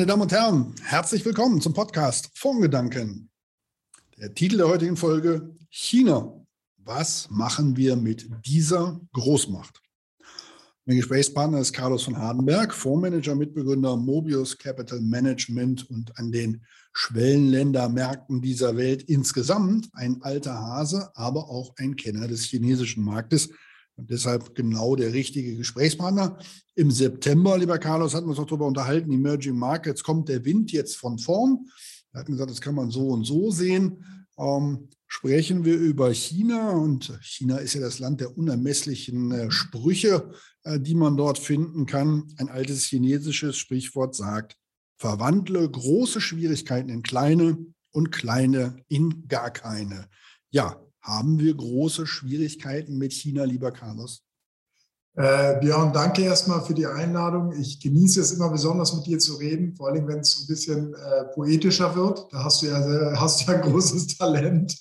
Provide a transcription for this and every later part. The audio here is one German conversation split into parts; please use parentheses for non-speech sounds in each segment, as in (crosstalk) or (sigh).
Meine Damen und Herren. Herzlich willkommen zum Podcast Fondgedanken. Der Titel der heutigen Folge China. Was machen wir mit dieser Großmacht? Mein Gesprächspartner ist Carlos von Hardenberg, Fondsmanager, Mitbegründer Mobius Capital Management und an den Schwellenländermärkten dieser Welt insgesamt ein alter Hase, aber auch ein Kenner des chinesischen Marktes und deshalb genau der richtige Gesprächspartner. Im September, lieber Carlos, hatten wir uns auch darüber unterhalten, Emerging Markets, kommt der Wind jetzt von vorn. Wir hatten gesagt, das kann man so und so sehen. Ähm, sprechen wir über China und China ist ja das Land der unermesslichen äh, Sprüche, äh, die man dort finden kann. Ein altes chinesisches Sprichwort sagt, verwandle große Schwierigkeiten in kleine und kleine in gar keine. Ja, haben wir große Schwierigkeiten mit China, lieber Carlos? Äh, Björn, danke erstmal für die Einladung. Ich genieße es immer besonders mit dir zu reden, vor allem wenn es ein bisschen äh, poetischer wird. Da hast du ja, hast ja ein großes (laughs) Talent.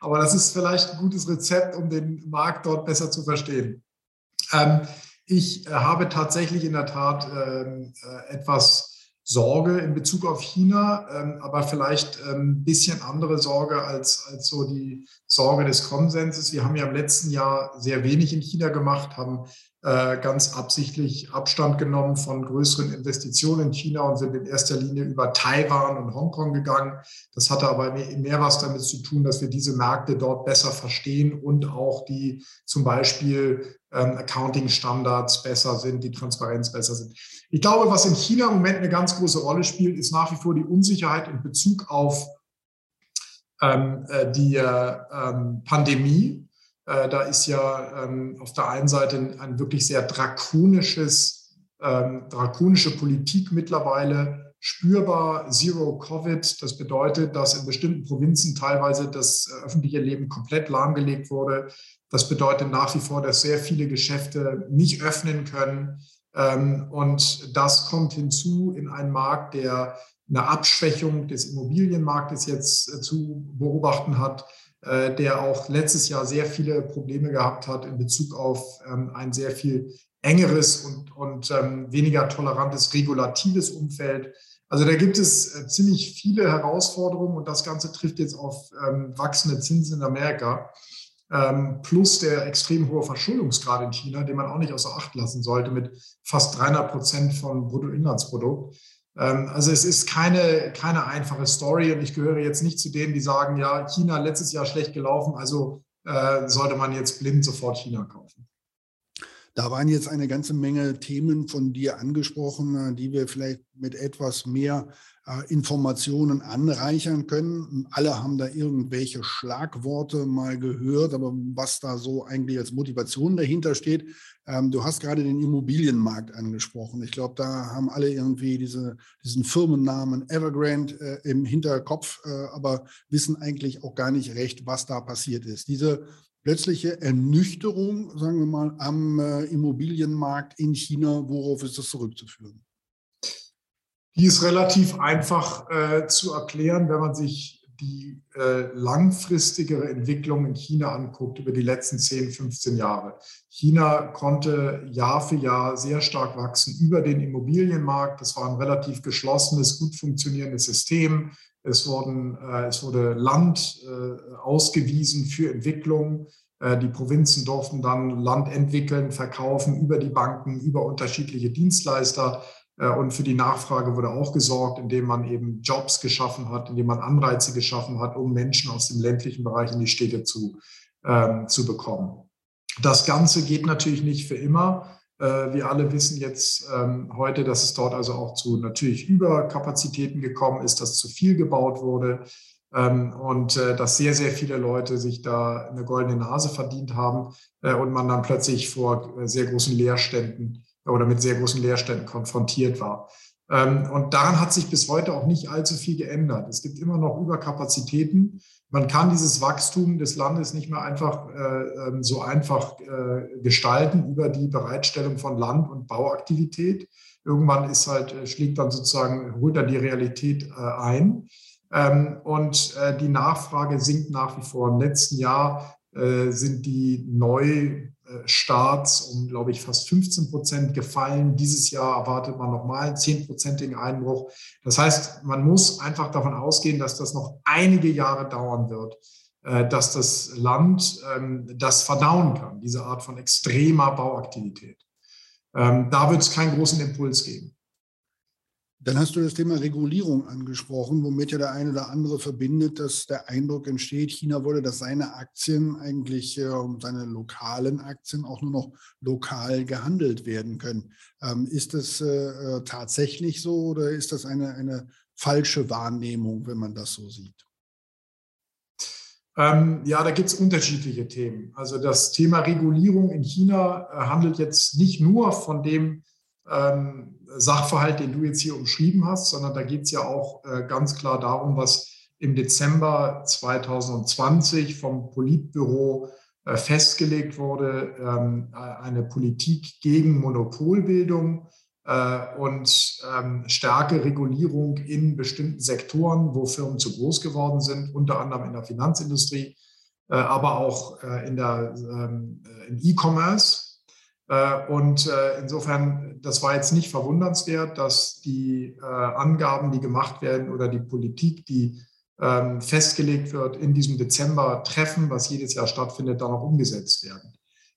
Aber das ist vielleicht ein gutes Rezept, um den Markt dort besser zu verstehen. Ähm, ich äh, habe tatsächlich in der Tat ähm, äh, etwas Sorge in Bezug auf China, ähm, aber vielleicht ein ähm, bisschen andere Sorge als, als so die Sorge des Konsenses. Wir haben ja im letzten Jahr sehr wenig in China gemacht, haben ganz absichtlich Abstand genommen von größeren Investitionen in China und sind in erster Linie über Taiwan und Hongkong gegangen. Das hatte aber mehr was damit zu tun, dass wir diese Märkte dort besser verstehen und auch die zum Beispiel ähm, Accounting-Standards besser sind, die Transparenz besser sind. Ich glaube, was in China im Moment eine ganz große Rolle spielt, ist nach wie vor die Unsicherheit in Bezug auf ähm, äh, die äh, ähm, Pandemie. Äh, da ist ja ähm, auf der einen Seite ein, ein wirklich sehr drakonisches, ähm, drakonische Politik mittlerweile spürbar Zero Covid. Das bedeutet, dass in bestimmten Provinzen teilweise das äh, öffentliche Leben komplett lahmgelegt wurde. Das bedeutet nach wie vor, dass sehr viele Geschäfte nicht öffnen können. Ähm, und das kommt hinzu in einen Markt, der eine Abschwächung des Immobilienmarktes jetzt äh, zu beobachten hat, der auch letztes Jahr sehr viele Probleme gehabt hat in Bezug auf ähm, ein sehr viel engeres und, und ähm, weniger tolerantes regulatives Umfeld. Also da gibt es äh, ziemlich viele Herausforderungen und das Ganze trifft jetzt auf wachsende Zinsen in Amerika ähm, plus der extrem hohe Verschuldungsgrad in China, den man auch nicht außer Acht lassen sollte, mit fast 300 Prozent von Bruttoinlandsprodukt. Ähm, also es ist keine, keine einfache Story und ich gehöre jetzt nicht zu denen, die sagen, ja, China letztes Jahr schlecht gelaufen, also äh, sollte man jetzt blind sofort China kaufen. Da waren jetzt eine ganze Menge Themen von dir angesprochen, äh, die wir vielleicht mit etwas mehr äh, Informationen anreichern können. Alle haben da irgendwelche Schlagworte mal gehört, aber was da so eigentlich als Motivation dahinter steht. Ähm, du hast gerade den Immobilienmarkt angesprochen. Ich glaube, da haben alle irgendwie diese, diesen Firmennamen Evergrande äh, im Hinterkopf, aber wissen eigentlich auch gar nicht recht, was da passiert ist. Diese plötzliche Ernüchterung, sagen wir mal, am äh, Immobilienmarkt in China. Worauf ist das zurückzuführen? Die ist relativ einfach äh, zu erklären, wenn man sich die äh, langfristigere Entwicklung in China anguckt über die letzten 10, 15 Jahre. China konnte Jahr für Jahr sehr stark wachsen über den Immobilienmarkt. Das war ein relativ geschlossenes, gut funktionierendes System. Es, wurden, äh, es wurde Land äh, ausgewiesen für Entwicklung. Äh, die Provinzen durften dann Land entwickeln, verkaufen über die Banken, über unterschiedliche Dienstleister. Und für die Nachfrage wurde auch gesorgt, indem man eben Jobs geschaffen hat, indem man Anreize geschaffen hat, um Menschen aus dem ländlichen Bereich in die Städte zu, ähm, zu bekommen. Das Ganze geht natürlich nicht für immer. Äh, wir alle wissen jetzt ähm, heute, dass es dort also auch zu natürlich Überkapazitäten gekommen ist, dass zu viel gebaut wurde ähm, und äh, dass sehr, sehr viele Leute sich da eine goldene Nase verdient haben äh, und man dann plötzlich vor sehr großen Leerständen oder mit sehr großen Leerständen konfrontiert war. Ähm, und daran hat sich bis heute auch nicht allzu viel geändert. Es gibt immer noch Überkapazitäten man kann dieses Wachstum des Landes nicht mehr einfach äh, ähm, so einfach äh, gestalten über die Bereitstellung von Land- und Bauaktivität. Irgendwann ist halt, äh, schlägt dann sozusagen, holt dann die Realität äh, ein. Ähm, und äh, die Nachfrage sinkt nach wie vor. Im letzten Jahr äh, sind die neu Starts um, glaube ich, fast 15 Prozent gefallen. Dieses Jahr erwartet man nochmal einen 10-prozentigen Einbruch. Das heißt, man muss einfach davon ausgehen, dass das noch einige Jahre dauern wird, äh, dass das Land ähm, das verdauen kann, diese Art von extremer Bauaktivität. Ähm, da wird es keinen großen Impuls geben. Dann hast du das Thema Regulierung angesprochen, womit ja der eine oder andere verbindet, dass der Eindruck entsteht, China wolle, dass seine Aktien eigentlich, äh, seine lokalen Aktien auch nur noch lokal gehandelt werden können. Ähm, ist das äh, äh, tatsächlich so oder ist das eine, eine falsche Wahrnehmung, wenn man das so sieht? Ähm, ja, da gibt es unterschiedliche Themen. Also das Thema Regulierung in China handelt jetzt nicht nur von dem ähm, Sachverhalt, den du jetzt hier umschrieben hast, sondern da geht es ja auch äh, ganz klar darum, was im Dezember 2020 vom Politbüro äh, festgelegt wurde, ähm, eine Politik gegen Monopolbildung äh, und ähm, starke Regulierung in bestimmten Sektoren, wo Firmen zu groß geworden sind, unter anderem in der Finanzindustrie, äh, aber auch äh, in der ähm, im E-Commerce. Und insofern, das war jetzt nicht verwundernswert, dass die Angaben, die gemacht werden oder die Politik, die ähm, festgelegt wird, in diesem Dezember Treffen, was jedes Jahr stattfindet, dann auch umgesetzt werden.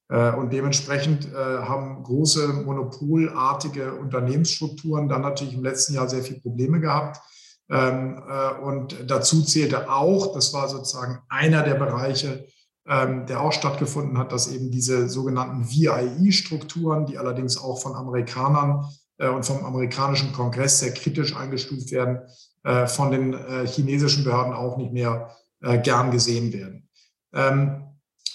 Äh, und dementsprechend äh, haben große monopolartige Unternehmensstrukturen dann natürlich im letzten Jahr sehr viele Probleme gehabt. Ähm, äh, und dazu zählte auch, das war sozusagen einer der Bereiche, der auch stattgefunden hat, dass eben diese sogenannten VIE-Strukturen, die allerdings auch von Amerikanern und vom amerikanischen Kongress sehr kritisch eingestuft werden, von den chinesischen Behörden auch nicht mehr gern gesehen werden. Ähm,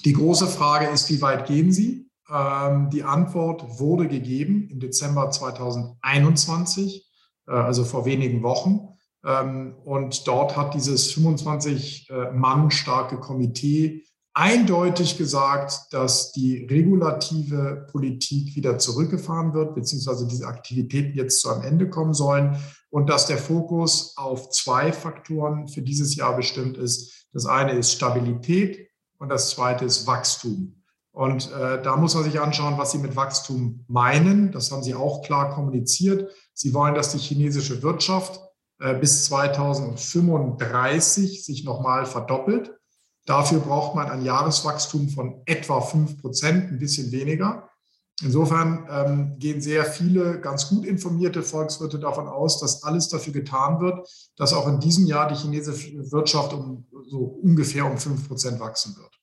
die große Frage ist, wie weit gehen Sie? Ähm, die Antwort wurde gegeben im Dezember 2021, äh, also vor wenigen Wochen. Ähm, und dort hat dieses 25 äh, Mann starke Komitee eindeutig gesagt, dass die regulative Politik wieder zurückgefahren wird, beziehungsweise diese Aktivitäten jetzt zu einem Ende kommen sollen und dass der Fokus auf zwei Faktoren für dieses Jahr bestimmt ist. Das eine ist Stabilität und das zweite ist Wachstum. Und äh, da muss man sich anschauen, was Sie mit Wachstum meinen. Das haben Sie auch klar kommuniziert. Sie wollen, dass die chinesische Wirtschaft äh, bis 2035 sich nochmal verdoppelt. Dafür braucht man ein Jahreswachstum von etwa 5 Prozent, ein bisschen weniger. Insofern ähm, gehen sehr viele ganz gut informierte Volkswirte davon aus, dass alles dafür getan wird, dass auch in diesem Jahr die chinesische Wirtschaft um so ungefähr um 5 Prozent wachsen wird.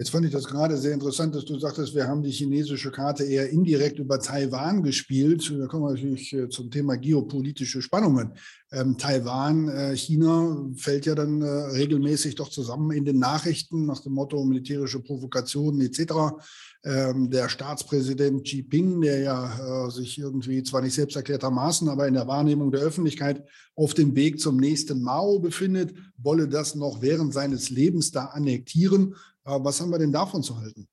Jetzt fand ich das gerade sehr interessant, dass du sagtest, wir haben die chinesische Karte eher indirekt über Taiwan gespielt. Da kommen wir natürlich äh, zum Thema geopolitische Spannungen. Ähm, Taiwan, äh, China fällt ja dann äh, regelmäßig doch zusammen in den Nachrichten nach dem Motto militärische Provokationen etc. Ähm, der Staatspräsident Xi Jinping, der ja äh, sich irgendwie zwar nicht selbst erklärtermaßen, aber in der Wahrnehmung der Öffentlichkeit auf dem Weg zum nächsten Mao befindet, wolle das noch während seines Lebens da annektieren. Was haben wir denn davon zu halten?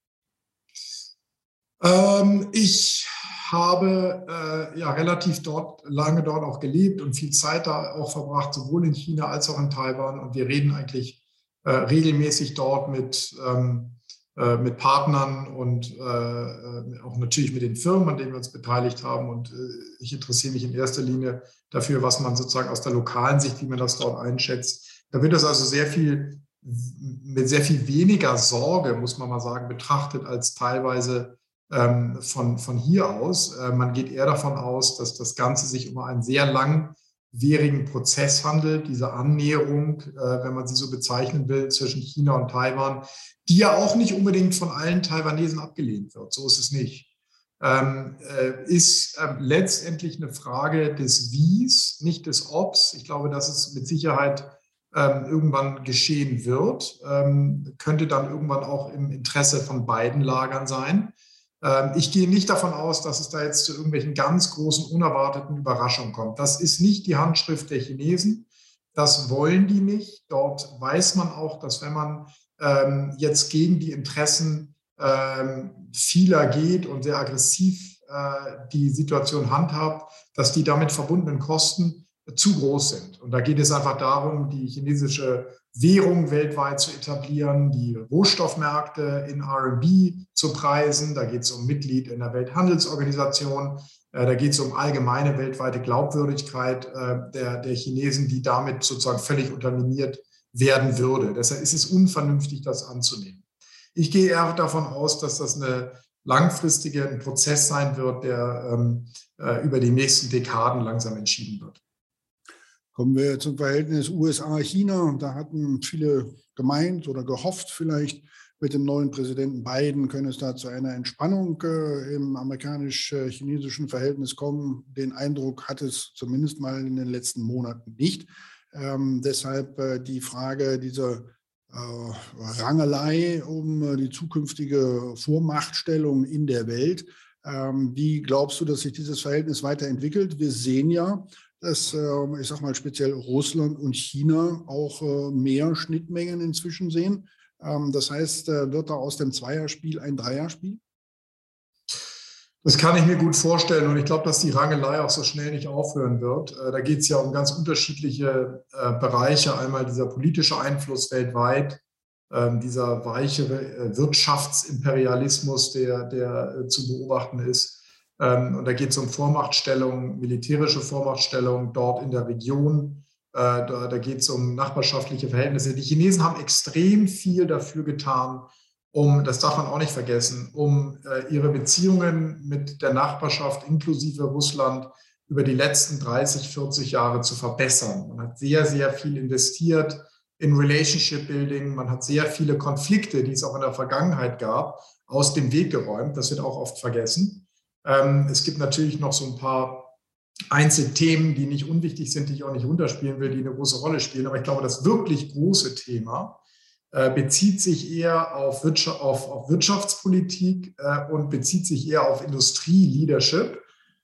Ähm, ich habe äh, ja relativ dort, lange dort auch gelebt und viel Zeit da auch verbracht, sowohl in China als auch in Taiwan. Und wir reden eigentlich äh, regelmäßig dort mit, ähm, äh, mit Partnern und äh, äh, auch natürlich mit den Firmen, an denen wir uns beteiligt haben. Und äh, ich interessiere mich in erster Linie dafür, was man sozusagen aus der lokalen Sicht, wie man das dort einschätzt. Da wird das also sehr viel mit sehr viel weniger Sorge, muss man mal sagen, betrachtet als teilweise ähm, von, von hier aus. Äh, man geht eher davon aus, dass das Ganze sich um einen sehr langwierigen Prozess handelt, diese Annäherung, äh, wenn man sie so bezeichnen will, zwischen China und Taiwan, die ja auch nicht unbedingt von allen Taiwanesen abgelehnt wird. So ist es nicht. Ähm, äh, ist äh, letztendlich eine Frage des Wies, nicht des Obs. Ich glaube, das ist mit Sicherheit ähm, irgendwann geschehen wird, ähm, könnte dann irgendwann auch im Interesse von beiden Lagern sein. Ähm, ich gehe nicht davon aus, dass es da jetzt zu irgendwelchen ganz großen, unerwarteten Überraschungen kommt. Das ist nicht die Handschrift der Chinesen. Das wollen die nicht. Dort weiß man auch, dass wenn man ähm, jetzt gegen die Interessen ähm, vieler geht und sehr aggressiv äh, die Situation handhabt, dass die damit verbundenen Kosten zu groß sind. Und da geht es einfach darum, die chinesische Währung weltweit zu etablieren, die Rohstoffmärkte in RB zu preisen. Da geht es um Mitglied in der Welthandelsorganisation. Äh, da geht es um allgemeine weltweite Glaubwürdigkeit äh, der, der Chinesen, die damit sozusagen völlig unterminiert werden würde. Deshalb ist es unvernünftig, das anzunehmen. Ich gehe eher davon aus, dass das eine langfristige ein Prozess sein wird, der ähm, äh, über die nächsten Dekaden langsam entschieden wird. Kommen wir zum Verhältnis USA-China. Da hatten viele gemeint oder gehofft, vielleicht mit dem neuen Präsidenten Biden könne es da zu einer Entspannung äh, im amerikanisch-chinesischen Verhältnis kommen. Den Eindruck hat es zumindest mal in den letzten Monaten nicht. Ähm, deshalb äh, die Frage dieser äh, Rangelei um äh, die zukünftige Vormachtstellung in der Welt. Ähm, wie glaubst du, dass sich dieses Verhältnis weiterentwickelt? Wir sehen ja, dass, ähm, ich sage mal, speziell Russland und China auch äh, mehr Schnittmengen inzwischen sehen. Ähm, das heißt, wird da aus dem Zweierspiel ein Dreierspiel? Das kann ich mir gut vorstellen und ich glaube, dass die Rangelei auch so schnell nicht aufhören wird. Äh, da geht es ja um ganz unterschiedliche äh, Bereiche. Einmal dieser politische Einfluss weltweit, ähm, dieser weiche äh, Wirtschaftsimperialismus, der, der zu beobachten ist. Ähm, und da geht es um Vormachtstellung, militärische Vormachtstellung dort in der Region. Da, da geht es um nachbarschaftliche Verhältnisse. Die Chinesen haben extrem viel dafür getan, um, das darf man auch nicht vergessen, um äh, ihre Beziehungen mit der Nachbarschaft inklusive Russland über die letzten 30, 40 Jahre zu verbessern. Man hat sehr, sehr viel investiert in Relationship Building. Man hat sehr viele Konflikte, die es auch in der Vergangenheit gab, aus dem Weg geräumt. Das wird auch oft vergessen. Ähm, es gibt natürlich noch so ein paar Einzelthemen, die nicht unwichtig sind, die ich auch nicht runterspielen will, die eine große Rolle spielen. Aber ich glaube, das wirklich große Thema äh, bezieht sich eher auf, Wirtschaft, auf, auf Wirtschaftspolitik äh, und bezieht sich eher auf Industrie-Leadership.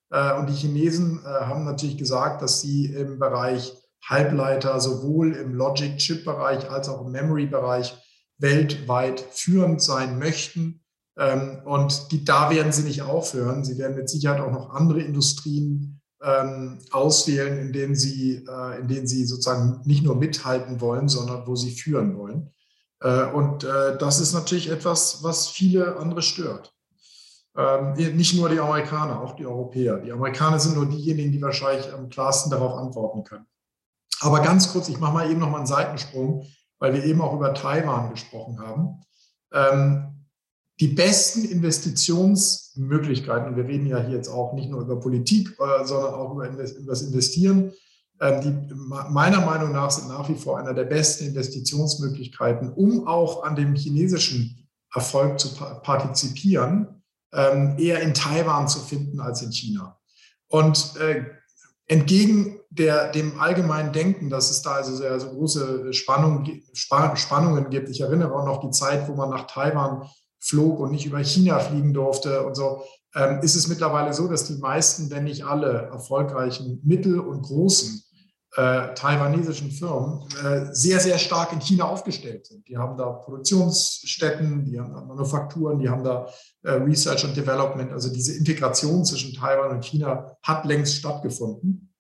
Äh, und die Chinesen haben natürlich gesagt, dass sie im Bereich Halbleiter sowohl im Logic-Chip-Bereich als auch im Memory-Bereich weltweit führend sein möchten. Ähm, und die, da werden sie nicht aufhören. Sie werden mit Sicherheit auch noch andere Industrien ähm, auswählen, in denen, sie, in denen sie sozusagen nicht nur mithalten wollen, sondern wo sie führen wollen. Äh, und äh, das ist natürlich etwas, was viele andere stört. Ähm, nicht nur die Amerikaner, auch die Europäer. Die Amerikaner sind nur diejenigen, die wahrscheinlich am klarsten darauf antworten können. Aber ganz kurz, ich mache mal eben noch mal einen Seitensprung, weil wir eben auch über Taiwan gesprochen haben. Ähm, die besten Investitionsmöglichkeiten, und wir reden ja hier jetzt auch nicht nur über Politik, äh, sondern auch über das Investieren, ähm, die meiner Meinung nach sind nach wie vor einer der besten Investitionsmöglichkeiten, um auch an dem chinesischen Erfolg zu partizipieren, ähm, eher in Taiwan zu finden als in China. Und äh, entgegen der, dem allgemeinen Denken, dass es da also sehr so große Spannung, Spannungen gibt. Ich erinnere auch noch die Zeit, wo man nach Taiwan flog und nicht über China fliegen durfte und so, ähm, ist es mittlerweile so, dass die meisten, wenn nicht alle erfolgreichen mittel- und großen äh, taiwanesischen Firmen äh, sehr, sehr stark in China aufgestellt sind. Die haben da Produktionsstätten, die haben da Manufakturen, die haben da äh, Research und Development. Also diese Integration zwischen Taiwan und China hat längst stattgefunden.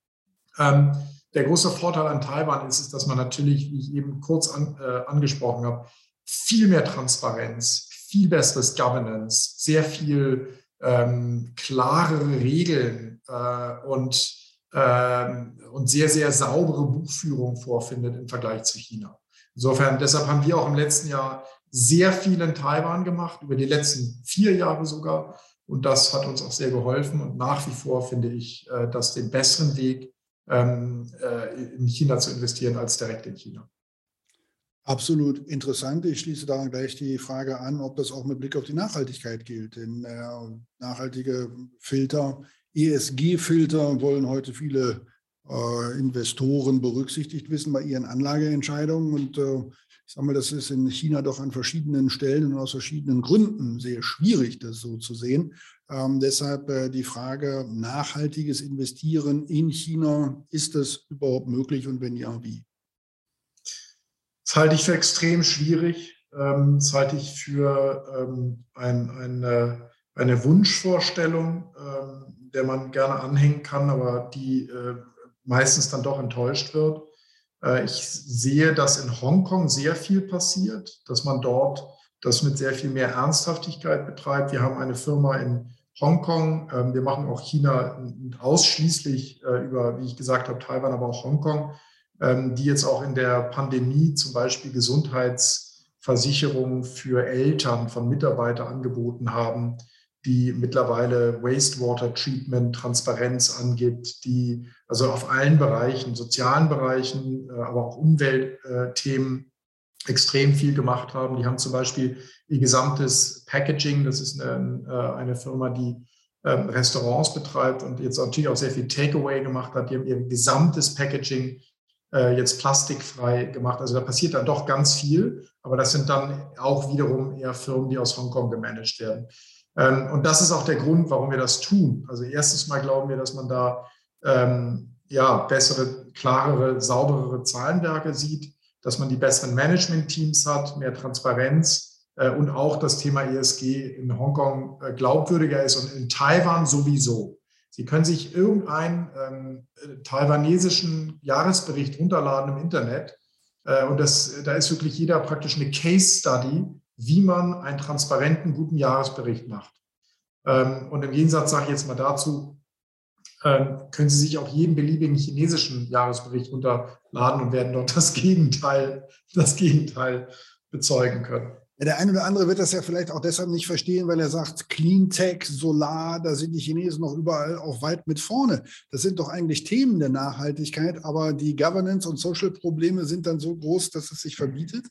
Ähm, der große Vorteil an Taiwan ist, ist, dass man natürlich, wie ich eben kurz an, äh, angesprochen habe, viel mehr Transparenz, viel besseres Governance, sehr viel ähm, klarere Regeln äh, und ähm, und sehr, sehr saubere Buchführung vorfindet im Vergleich zu China. Insofern, deshalb haben wir auch im letzten Jahr sehr viel in Taiwan gemacht, über die letzten vier Jahre sogar. Und das hat uns auch sehr geholfen. Und nach wie vor finde ich äh, das den besseren Weg, ähm, äh, in China zu investieren, als direkt in China. Absolut interessant. Ich schließe daran gleich die Frage an, ob das auch mit Blick auf die Nachhaltigkeit gilt. Denn äh, nachhaltige Filter ESG-Filter wollen heute viele äh, Investoren berücksichtigt wissen bei ihren Anlageentscheidungen. Und äh, ich sage mal, das ist in China doch an verschiedenen Stellen und aus verschiedenen Gründen sehr schwierig, das so zu sehen. Ähm, deshalb äh, die Frage, nachhaltiges Investieren in China, ist das überhaupt möglich und wenn ja, wie? Das halte ich für extrem schwierig. Ähm, das halte ich für ähm, ein, eine, eine Wunschvorstellung. Ähm, der man gerne anhängen kann, aber die äh, meistens dann doch enttäuscht wird. Äh, ich sehe, dass in Hongkong sehr viel passiert, dass man dort das mit sehr viel mehr Ernsthaftigkeit betreibt. Wir haben eine Firma in Hongkong. Wir machen auch China ausschließlich äh, über, wie ich gesagt habe, Taiwan, aber auch Hongkong, die jetzt auch in der Pandemie zum Beispiel Gesundheitsversicherungen für Eltern von Mitarbeitern angeboten haben, die mittlerweile Wastewater Treatment Transparenz angibt, die also auf allen Bereichen, sozialen Bereichen, äh, aber auch Umweltthemen extrem viel gemacht haben. Die haben zum Beispiel ihr gesamtes Packaging, das ist eine, äh, eine Firma, die ähm, Restaurants betreibt und jetzt natürlich auch sehr viel Takeaway gemacht hat. Die haben ihr gesamtes Packaging äh, jetzt plastikfrei gemacht. Also da passiert dann doch ganz viel, aber das sind dann auch wiederum eher Firmen, die aus Hongkong gemanagt werden. Ähm, und das ist auch der Grund, warum wir das tun. Also erstens mal glauben wir, dass man da ähm, ja, bessere, klarere, sauberere Zahlenwerke sieht dass man die besseren Management-Teams hat, mehr Transparenz äh, und auch das Thema ESG in Hongkong äh, glaubwürdiger ist und in Taiwan sowieso. Sie können sich irgendeinen ähm, taiwanesischen Jahresbericht runterladen im Internet äh, und das, da ist wirklich jeder praktisch eine Case-Study, wie man einen transparenten, guten Jahresbericht macht. Ähm, und im Gegensatz sage ich jetzt mal dazu, ähm, können Sie sich auch jeden beliebigen chinesischen Jahresbericht runterladen und werden dort (laughs) das Gegenteil, das Gegenteil bezeugen können. Der eine oder andere wird das ja vielleicht auch deshalb nicht verstehen, weil er sagt, Cleantech, Solar, da sind die Chinesen noch überall auch weit mit vorne. Das sind doch eigentlich Themen der Nachhaltigkeit, aber die Governance- und Social-Probleme sind dann so groß, dass es sich verbietet?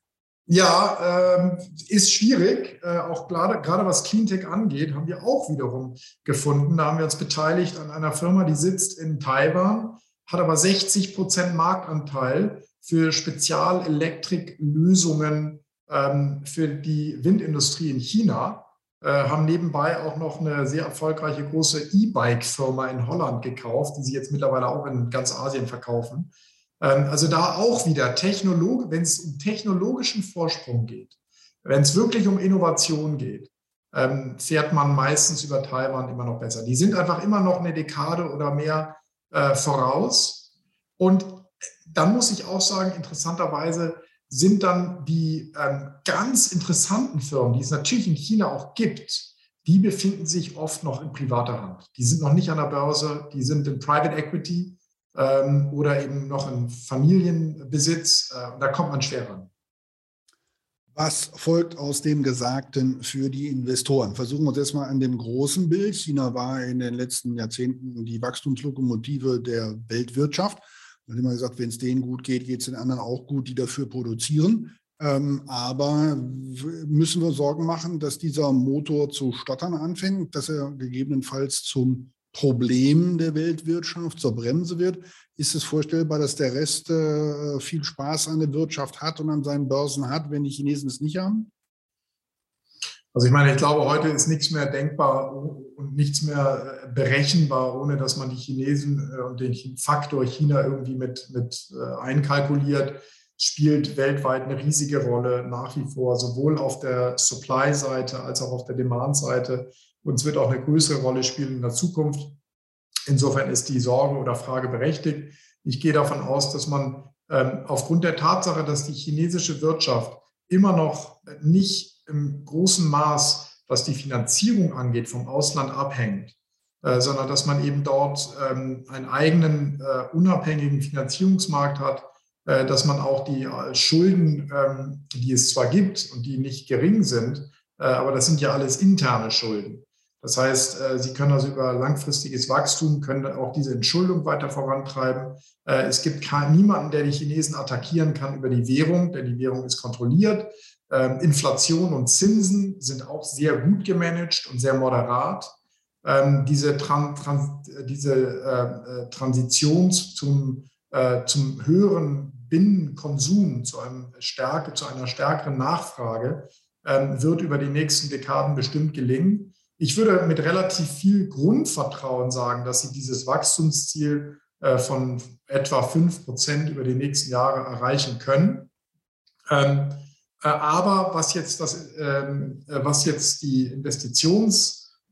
Ja, ähm, ist schwierig. Äh, auch gerade, was Cleantech angeht, haben wir auch wiederum gefunden. Da haben wir uns beteiligt an einer Firma, die sitzt in Taiwan, hat aber 60 Prozent Marktanteil für Spezialelektriklösungen für die Windindustrie in China. Äh, haben nebenbei auch noch eine sehr erfolgreiche große E-Bike-Firma in Holland gekauft, die sie jetzt mittlerweile auch in ganz Asien verkaufen. Ähm, also da auch wieder Technologe, wenn es um technologischen Vorsprung geht, wenn es wirklich um Innovation geht, ähm, fährt man meistens über Taiwan immer noch besser. Die sind einfach immer noch eine Dekade oder mehr äh, voraus. Und dann muss ich auch sagen, interessanterweise sind dann die ähm, ganz interessanten Firmen, die es natürlich in China auch gibt, die befinden sich oft noch in privater Hand. Die sind noch nicht an der Börse, die sind in Private Equity ähm, oder eben noch in Familienbesitz. Äh, da kommt man schwer ran. Was folgt aus dem Gesagten für die Investoren? Versuchen wir uns erstmal an dem großen Bild. China war in den letzten Jahrzehnten die Wachstumslokomotive der Weltwirtschaft. Da hat immer gesagt, wenn es denen gut geht, geht es den anderen auch gut, die dafür produzieren. Ähm, aber müssen wir Sorgen machen, dass dieser Motor zu stottern anfängt, dass er gegebenenfalls zum Problem der Weltwirtschaft zur Bremse wird. Ist es vorstellbar, dass der Rest äh, viel Spaß an der Wirtschaft hat und an seinen Börsen hat, wenn die Chinesen es nicht haben? Also ich meine, ich glaube, heute ist nichts mehr denkbar und nichts mehr berechenbar, ohne dass man die Chinesen äh, und den Faktor China irgendwie mit, mit äh, einkalkuliert. Spielt weltweit eine riesige Rolle nach wie vor, sowohl auf der Supply-Seite als auch auf der Demand-Seite. Und es wird auch eine größere Rolle spielen in der Zukunft. Insofern ist die Sorge oder Frage berechtigt. Ich gehe davon aus, dass man ähm, aufgrund der Tatsache, dass die chinesische Wirtschaft immer noch nicht im großen Maß, was die Finanzierung angeht, vom Ausland abhängt, äh, sondern dass man eben dort ähm, einen eigenen äh, unabhängigen Finanzierungsmarkt hat, äh, dass man auch die Schulden, ähm, die es zwar gibt und die nicht gering sind, aber das sind ja alles interne Schulden. Das heißt, Sie können also über langfristiges Wachstum, können auch diese Entschuldung weiter vorantreiben. Es gibt niemanden, der die Chinesen attackieren kann über die Währung, denn die Währung ist kontrolliert. Ähm, Inflation und Zinsen sind auch sehr gut gemanagt und sehr moderat. Ähm, diese, Tran Tran diese äh, Transition zum, zum höheren Binnenkonsum, zu, einem Stärke, zu einer stärkeren Nachfrage, ähm, wird über die nächsten Dekaden bestimmt gelingen. Ich würde mit relativ viel Grundvertrauen sagen, dass sie dieses Wachstumsziel äh, von etwa 5 Prozent über die nächsten Jahre erreichen können. Ähm, äh, aber was jetzt, das, ähm, äh, was jetzt die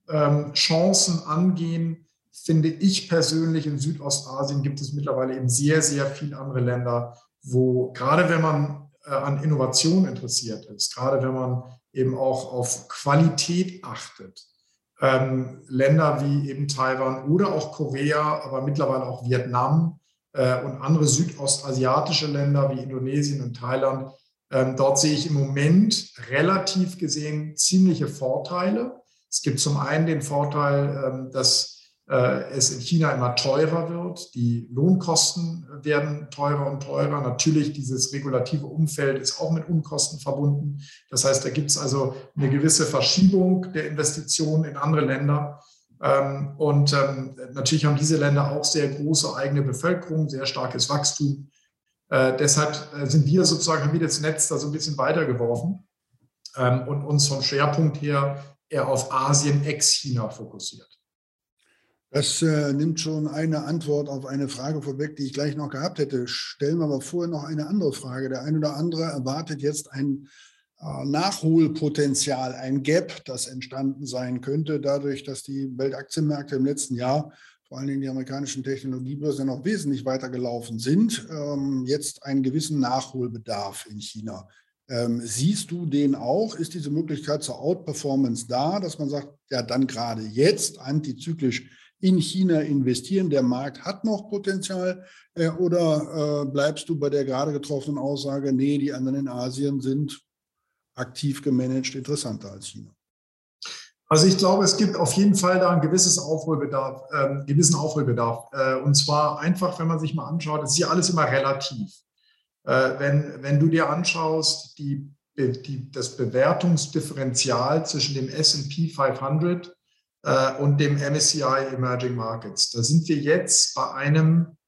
Investitionschancen angehen, finde ich persönlich in Südostasien gibt es mittlerweile eben sehr, sehr viele andere Länder, wo gerade wenn man äh, an Innovation interessiert ist, gerade wenn man eben auch auf Qualität achtet, ähm, Länder wie eben Taiwan oder auch Korea, aber mittlerweile auch Vietnam äh, und andere südostasiatische Länder wie Indonesien und Thailand, ähm, dort sehe ich im Moment relativ gesehen ziemliche Vorteile. Es gibt zum einen den Vorteil, ähm, dass äh, es in China immer teurer wird. Die Lohnkosten werden teurer und teurer. Natürlich, dieses regulative Umfeld ist auch mit Unkosten verbunden. Das heißt, da gibt es also eine gewisse Verschiebung der Investitionen in andere Länder. Ähm, und ähm, natürlich haben diese Länder auch sehr große eigene Bevölkerung, sehr starkes Wachstum. Äh, deshalb äh, sind wir sozusagen, haben wir das Netz da so ein bisschen weitergeworfen und uns vom Schwerpunkt her eher auf Asien ex-China fokussiert. Das äh, nimmt schon eine Antwort auf eine Frage vorweg, die ich gleich noch gehabt hätte. Stellen wir aber vorher noch eine andere Frage. Der ein oder andere erwartet jetzt ein äh, Nachholpotenzial, ein Gap, das entstanden sein könnte, dadurch, dass die Weltaktienmärkte im letzten Jahr, vor allen Dingen die amerikanischen Technologiebörsen, noch wesentlich weiter gelaufen sind. Ähm, jetzt einen gewissen Nachholbedarf in China. Ähm, siehst du den auch? Ist diese Möglichkeit zur Outperformance da, dass man sagt, ja, dann gerade jetzt antizyklisch in China investieren? Der Markt hat noch Potenzial äh, oder äh, bleibst du bei der gerade getroffenen Aussage, nee, die anderen in Asien sind aktiv gemanagt interessanter als China? Also ich glaube, es gibt auf jeden Fall da ein gewisses Aufholbedarf, äh, gewissen Aufholbedarf. Äh, und zwar einfach, wenn man sich mal anschaut, es ist ja alles immer relativ. Äh, wenn, wenn du dir anschaust, die, die, das Bewertungsdifferenzial zwischen dem SP 500 äh, und dem MSCI Emerging Markets. Da sind wir jetzt bei einem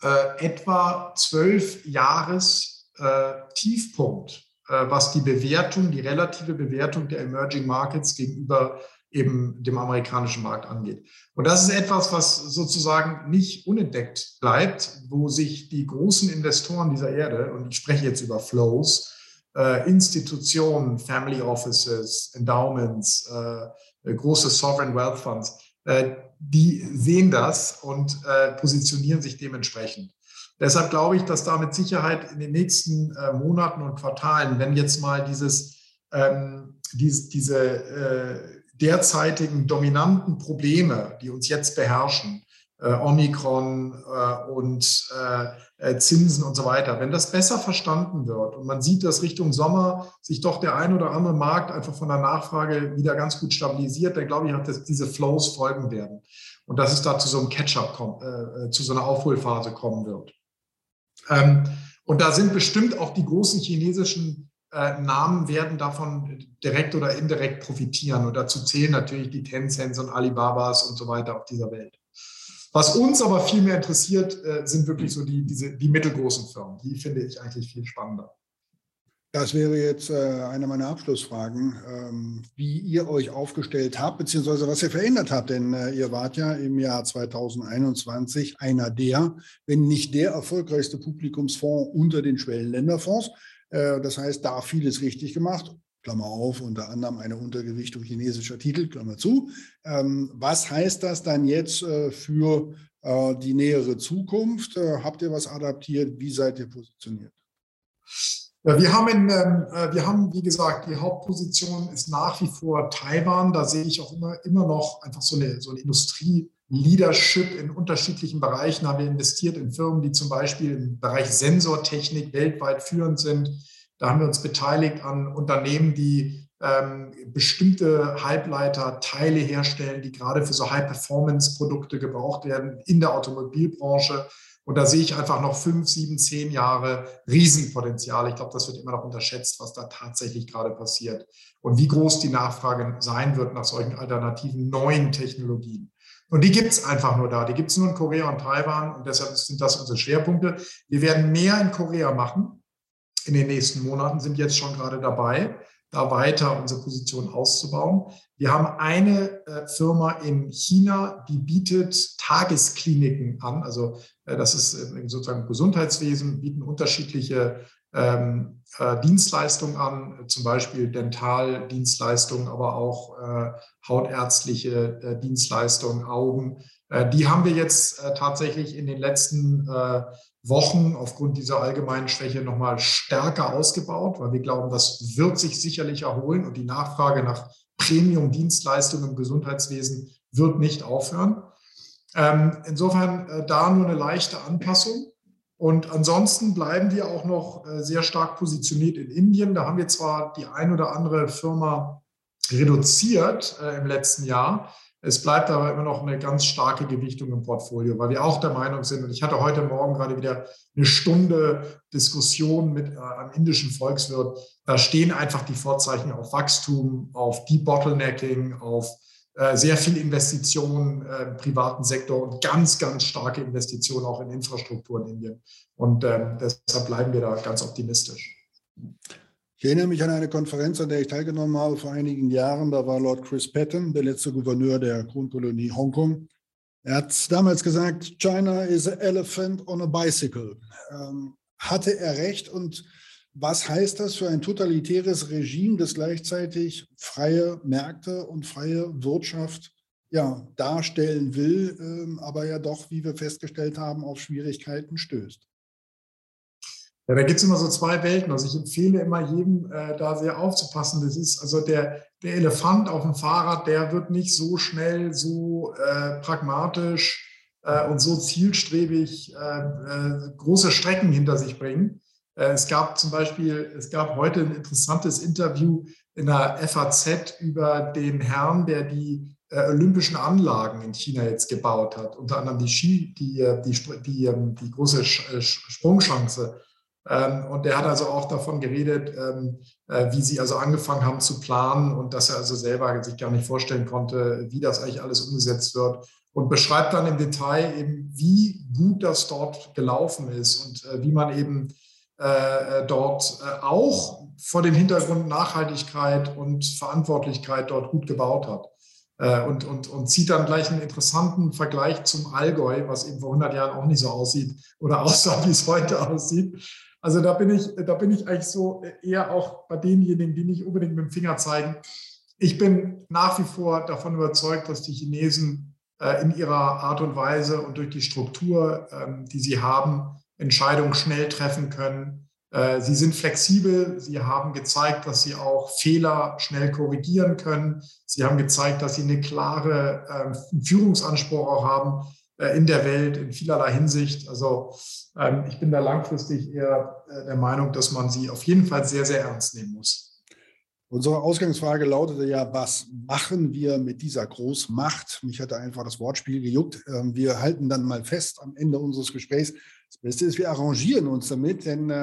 äh, etwa zwölf Jahres äh, Tiefpunkt, äh, was die Bewertung, die relative Bewertung der Emerging Markets gegenüber eben dem amerikanischen Markt angeht. Und das ist etwas, was sozusagen nicht unentdeckt bleibt, wo sich die großen Investoren dieser Erde, und ich spreche jetzt über Flows, äh, Institutionen, Family Offices, Endowments, äh, große Sovereign Wealth Funds, äh, die sehen das und positionieren sich dementsprechend. Deshalb glaube ich, dass da mit Sicherheit in den nächsten Monaten und Quartalen, wenn jetzt mal dieses, ähm, diese derzeitigen dominanten Probleme, die uns jetzt beherrschen, äh, Omikron äh, und äh, Zinsen und so weiter. Wenn das besser verstanden wird und man sieht, dass Richtung Sommer sich doch der ein oder andere Markt einfach von der Nachfrage wieder ganz gut stabilisiert, dann glaube ich, dass diese Flows folgen werden und dass es da zu so einem Catch-up, äh, zu so einer Aufholphase kommen wird. Ähm, und da sind bestimmt auch die großen chinesischen äh, Namen werden davon direkt oder indirekt profitieren. Und dazu zählen natürlich die Tencents und Alibabas und so weiter auf dieser Welt. Was uns aber viel mehr interessiert, äh, sind wirklich so die, diese, die mittelgroßen Firmen. Die finde ich eigentlich viel spannender. Das wäre jetzt äh, eine meiner Abschlussfragen, ähm, wie ihr euch aufgestellt habt, beziehungsweise was ihr verändert habt. Denn äh, ihr wart ja im Jahr 2021 einer der, wenn nicht der erfolgreichste Publikumsfonds unter den Schwellenländerfonds. Das heißt, da vieles richtig gemacht. Klammer auf, unter anderem eine Untergewichtung chinesischer Titel, Klammer zu. Ähm, was heißt das dann jetzt äh, für äh, die nähere Zukunft? Äh, habt ihr was adaptiert? Wie seid ihr positioniert? Ja, wir haben, ähm, äh, wir haben, wie gesagt, die Hauptposition ist nach wie vor Taiwan. Da sehe ich auch immer, immer noch einfach so eine, so eine Industrie. Leadership in unterschiedlichen Bereichen haben wir investiert in Firmen, die zum Beispiel im Bereich Sensortechnik weltweit führend sind da haben wir uns beteiligt an Unternehmen, die ähm, bestimmte Halbleiterteile herstellen, die gerade für so High-Performance-Produkte gebraucht werden in der Automobilbranche. Und da sehe ich einfach noch fünf, sieben, zehn Jahre Riesenpotenzial. Ich glaube, das wird immer noch unterschätzt, was da tatsächlich gerade passiert und wie groß die Nachfrage sein wird nach solchen alternativen neuen Technologien. Und die gibt es einfach nur da. Die gibt es nur in Korea und Taiwan und deshalb sind das unsere Schwerpunkte. Wir werden mehr in Korea machen in den nächsten Monaten, sind jetzt schon gerade dabei, da weiter unsere Position auszubauen. Wir haben eine äh, Firma in China, die bietet Tageskliniken an. Also äh, das ist äh, sozusagen Gesundheitswesen, bieten unterschiedliche ähm, äh, Dienstleistungen an, zum Beispiel Dentaldienstleistungen, aber auch äh, hautärztliche äh, Dienstleistungen, Augen. Äh, die haben wir jetzt äh, tatsächlich in den letzten äh, Wochen aufgrund dieser allgemeinen Schwäche nochmal stärker ausgebaut, weil wir glauben, das wird sich sicherlich erholen und die Nachfrage nach Premium-Dienstleistungen im Gesundheitswesen wird nicht aufhören. Ähm, insofern da nur eine leichte Anpassung. Und ansonsten bleiben wir auch noch sehr stark positioniert in Indien. Da haben wir zwar die ein oder andere Firma reduziert im letzten Jahr, es bleibt aber immer noch eine ganz starke Gewichtung im Portfolio, weil wir auch der Meinung sind, und ich hatte heute Morgen gerade wieder eine Stunde Diskussion mit äh, einem indischen Volkswirt, da stehen einfach die Vorzeichen auf Wachstum, auf Debottlenecking, auf äh, sehr viel Investitionen äh, im privaten Sektor und ganz, ganz starke Investitionen auch in Infrastruktur in Indien. Und ähm, deshalb bleiben wir da ganz optimistisch. Ich erinnere mich an eine Konferenz, an der ich teilgenommen habe vor einigen Jahren. Da war Lord Chris Patton, der letzte Gouverneur der Kronkolonie Hongkong. Er hat damals gesagt, China is an elephant on a bicycle. Ähm, hatte er recht? Und was heißt das für ein totalitäres Regime, das gleichzeitig freie Märkte und freie Wirtschaft ja, darstellen will, ähm, aber ja doch, wie wir festgestellt haben, auf Schwierigkeiten stößt? Ja, da gibt es immer so zwei Welten. Also ich empfehle immer jedem, äh, da sehr aufzupassen. Das ist also der, der Elefant auf dem Fahrrad, der wird nicht so schnell, so äh, pragmatisch äh, und so zielstrebig äh, äh, große Strecken hinter sich bringen. Äh, es gab zum Beispiel, es gab heute ein interessantes Interview in der FAZ über den Herrn, der die olympischen Anlagen in China jetzt gebaut hat, unter anderem die Ski, die, die, die, die, ähm, die große Sprungchance ähm, und der hat also auch davon geredet, ähm, äh, wie sie also angefangen haben zu planen und dass er also selber sich gar nicht vorstellen konnte, wie das eigentlich alles umgesetzt wird. Und beschreibt dann im Detail eben, wie gut das dort gelaufen ist und äh, wie man eben äh, dort auch vor dem Hintergrund Nachhaltigkeit und Verantwortlichkeit dort gut gebaut hat. Und, und, und zieht dann gleich einen interessanten Vergleich zum Allgäu, was eben vor 100 Jahren auch nicht so aussieht oder (laughs) aussah, wie es heute aussieht. Also da bin ich, da bin ich eigentlich so eher auch bei denjenigen, die nicht unbedingt mit dem Finger zeigen. Ich bin nach wie vor davon überzeugt, dass die Chinesen äh, in ihrer Art und Weise und durch die Struktur, ähm, die sie haben, Entscheidungen schnell treffen können. Äh, sie sind flexibel. Sie haben gezeigt, dass sie auch Fehler schnell korrigieren können. Sie haben gezeigt, dass sie eine klare ähm, Führungsanspruch auch haben äh, in der Welt in vielerlei Hinsicht. Also ähm, ich bin da langfristig eher äh, der Meinung, dass man sie auf jeden Fall sehr, sehr ernst nehmen muss. Unsere Ausgangsfrage lautete ja, was machen wir mit dieser Großmacht? Mich hatte einfach das Wortspiel gejuckt. Ähm, wir halten dann mal fest am Ende unseres Gesprächs, das Beste ist, wir arrangieren uns damit, denn äh,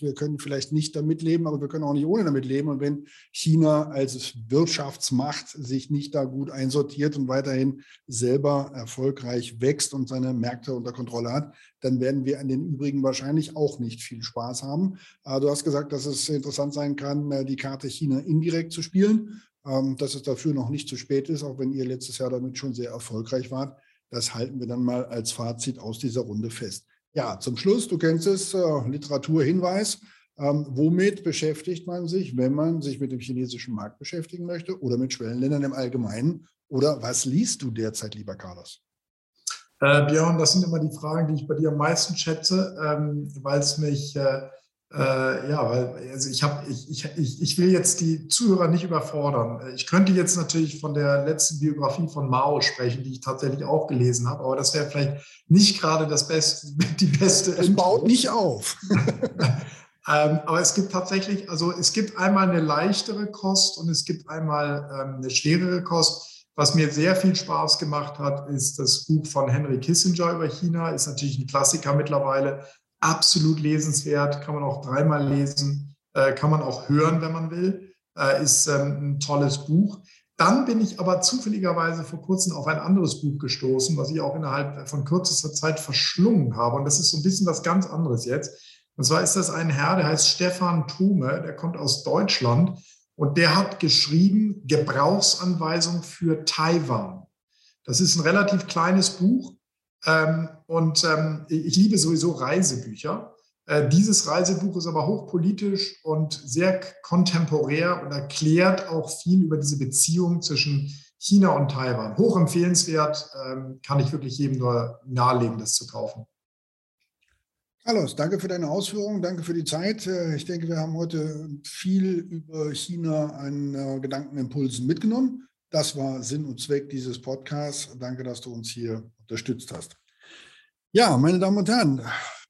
wir können vielleicht nicht damit leben, aber wir können auch nicht ohne damit leben. Und wenn China als Wirtschaftsmacht sich nicht da gut einsortiert und weiterhin selber erfolgreich wächst und seine Märkte unter Kontrolle hat, dann werden wir an den übrigen wahrscheinlich auch nicht viel Spaß haben. Äh, du hast gesagt, dass es interessant sein kann, äh, die Karte China indirekt zu spielen, ähm, dass es dafür noch nicht zu spät ist, auch wenn ihr letztes Jahr damit schon sehr erfolgreich wart. Das halten wir dann mal als Fazit aus dieser Runde fest. Ja, zum Schluss, du kennst es, äh, Literaturhinweis. Ähm, womit beschäftigt man sich, wenn man sich mit dem chinesischen Markt beschäftigen möchte oder mit Schwellenländern im Allgemeinen? Oder was liest du derzeit, lieber Carlos? Äh, Björn, das sind immer die Fragen, die ich bei dir am meisten schätze, ähm, weil es mich äh, äh, ja, weil also ich, hab, ich, ich, ich will jetzt die Zuhörer nicht überfordern. Ich könnte jetzt natürlich von der letzten Biografie von Mao sprechen, die ich tatsächlich auch gelesen habe, aber das wäre vielleicht nicht gerade das beste, die beste. Es baut nicht auf. (laughs) ähm, aber es gibt tatsächlich, also es gibt einmal eine leichtere Kost und es gibt einmal ähm, eine schwerere Kost. Was mir sehr viel Spaß gemacht hat, ist das Buch von Henry Kissinger über China. Ist natürlich ein Klassiker mittlerweile absolut lesenswert, kann man auch dreimal lesen, äh, kann man auch hören, wenn man will, äh, ist ähm, ein tolles Buch. Dann bin ich aber zufälligerweise vor kurzem auf ein anderes Buch gestoßen, was ich auch innerhalb von kürzester Zeit verschlungen habe. Und das ist so ein bisschen was ganz anderes jetzt. Und zwar ist das ein Herr, der heißt Stefan Thume, der kommt aus Deutschland und der hat geschrieben Gebrauchsanweisung für Taiwan. Das ist ein relativ kleines Buch, ähm, und ähm, ich liebe sowieso Reisebücher. Äh, dieses Reisebuch ist aber hochpolitisch und sehr kontemporär und erklärt auch viel über diese Beziehung zwischen China und Taiwan. Hoch empfehlenswert, ähm, kann ich wirklich jedem nur nahelegen, das zu kaufen. Carlos, danke für deine Ausführungen, danke für die Zeit. Äh, ich denke, wir haben heute viel über China an äh, Gedankenimpulsen mitgenommen. Das war Sinn und Zweck dieses Podcasts. Danke, dass du uns hier unterstützt hast. Ja, meine Damen und Herren,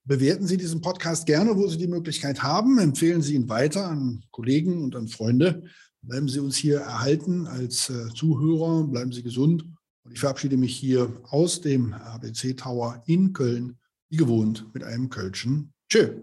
bewerten Sie diesen Podcast gerne, wo Sie die Möglichkeit haben. Empfehlen Sie ihn weiter an Kollegen und an Freunde. Bleiben Sie uns hier erhalten als äh, Zuhörer, bleiben Sie gesund. Und ich verabschiede mich hier aus dem ABC Tower in Köln wie gewohnt mit einem Kölschen Tschö.